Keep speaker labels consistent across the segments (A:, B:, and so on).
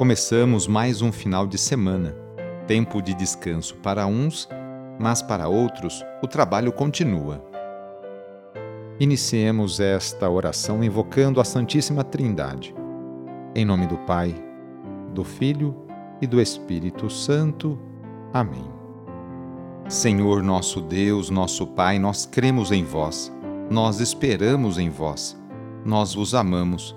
A: Começamos mais um final de semana, tempo de descanso para uns, mas para outros o trabalho continua. Iniciemos esta oração invocando a Santíssima Trindade. Em nome do Pai, do Filho e do Espírito Santo. Amém. Senhor nosso Deus, nosso Pai, nós cremos em vós, nós esperamos em vós, nós vos amamos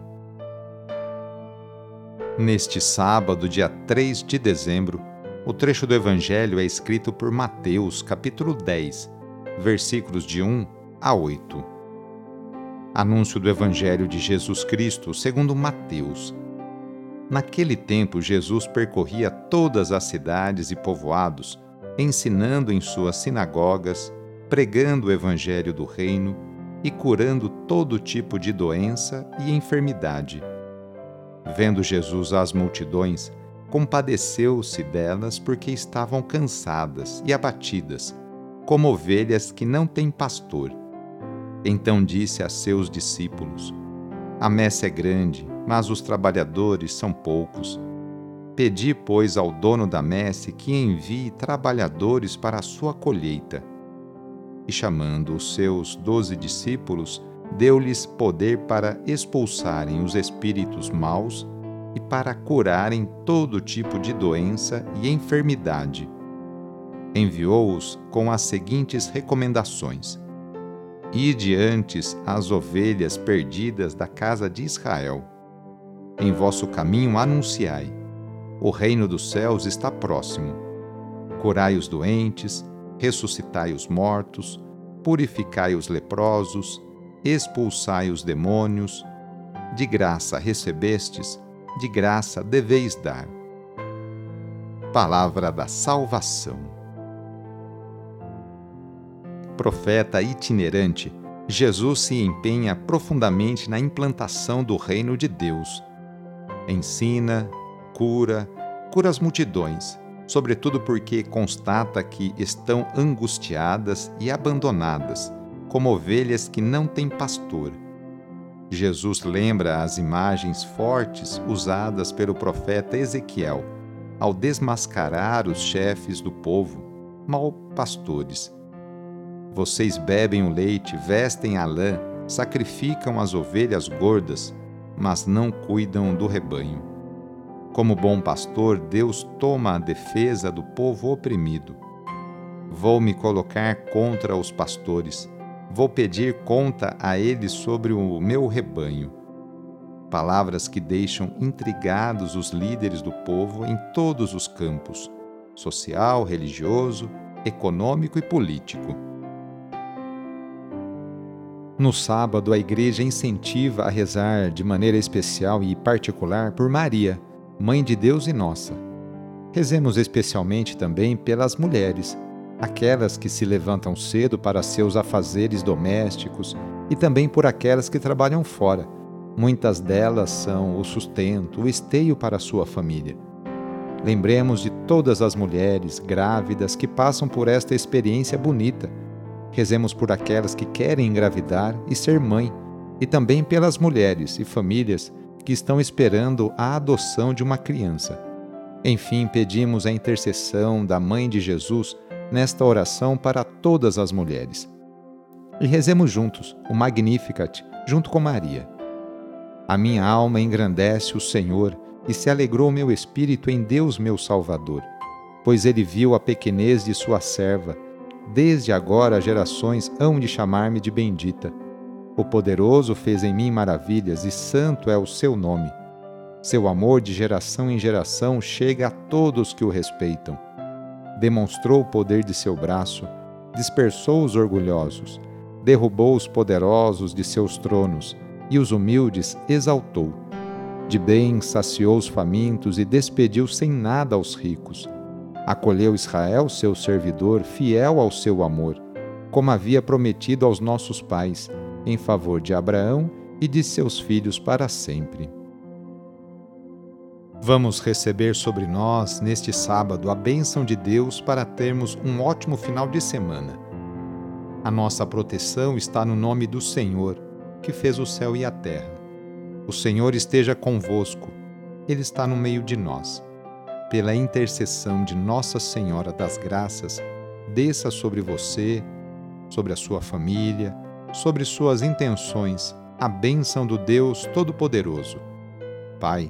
A: Neste sábado, dia 3 de dezembro, o trecho do Evangelho é escrito por Mateus, capítulo 10, versículos de 1 a 8. Anúncio do Evangelho de Jesus Cristo segundo Mateus. Naquele tempo, Jesus percorria todas as cidades e povoados, ensinando em suas sinagogas, pregando o Evangelho do Reino e curando todo tipo de doença e enfermidade Vendo Jesus as multidões, compadeceu-se delas porque estavam cansadas e abatidas, como ovelhas que não têm pastor. Então disse a seus discípulos: A messe é grande, mas os trabalhadores são poucos. Pedi, pois, ao dono da messe que envie trabalhadores para a sua colheita. E chamando os seus doze discípulos, deu-lhes poder para expulsarem os espíritos maus e para curarem todo tipo de doença e enfermidade. Enviou-os com as seguintes recomendações: Ide antes as ovelhas perdidas da casa de Israel. Em vosso caminho anunciai: O reino dos céus está próximo. Curai os doentes, ressuscitai os mortos, purificai os leprosos, expulsai os demônios, de graça recebestes, de graça deveis dar. Palavra da Salvação. Profeta itinerante, Jesus se empenha profundamente na implantação do reino de Deus. Ensina, cura, cura as multidões, sobretudo porque constata que estão angustiadas e abandonadas como ovelhas que não têm pastor. Jesus lembra as imagens fortes usadas pelo profeta Ezequiel ao desmascarar os chefes do povo, mal pastores. Vocês bebem o leite, vestem a lã, sacrificam as ovelhas gordas, mas não cuidam do rebanho. Como bom pastor, Deus toma a defesa do povo oprimido. Vou me colocar contra os pastores Vou pedir conta a ele sobre o meu rebanho. Palavras que deixam intrigados os líderes do povo em todos os campos social, religioso, econômico e político. No sábado, a igreja incentiva a rezar de maneira especial e particular por Maria, Mãe de Deus e nossa. Rezemos especialmente também pelas mulheres aquelas que se levantam cedo para seus afazeres domésticos e também por aquelas que trabalham fora. Muitas delas são o sustento, o esteio para sua família. Lembremos de todas as mulheres grávidas que passam por esta experiência bonita. Rezemos por aquelas que querem engravidar e ser mãe, e também pelas mulheres e famílias que estão esperando a adoção de uma criança. Enfim, pedimos a intercessão da Mãe de Jesus nesta oração para todas as mulheres. E rezemos juntos o Magnificat, junto com Maria. A minha alma engrandece o Senhor e se alegrou meu espírito em Deus meu Salvador, pois ele viu a pequenez de sua serva. Desde agora gerações hão de chamar-me de bendita. O poderoso fez em mim maravilhas e santo é o seu nome. Seu amor de geração em geração chega a todos que o respeitam demonstrou o poder de seu braço, dispersou os orgulhosos, derrubou os poderosos de seus tronos e os humildes exaltou. De bem saciou os famintos e despediu sem nada aos ricos. Acolheu Israel, seu servidor, fiel ao seu amor, como havia prometido aos nossos pais, em favor de Abraão e de seus filhos para sempre. Vamos receber sobre nós, neste sábado, a bênção de Deus para termos um ótimo final de semana. A nossa proteção está no nome do Senhor, que fez o céu e a terra. O Senhor esteja convosco, Ele está no meio de nós. Pela intercessão de Nossa Senhora das Graças, desça sobre você, sobre a sua família, sobre suas intenções, a bênção do Deus Todo-Poderoso. Pai,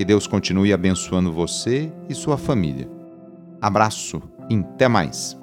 A: Que Deus continue abençoando você e sua família. Abraço e até mais!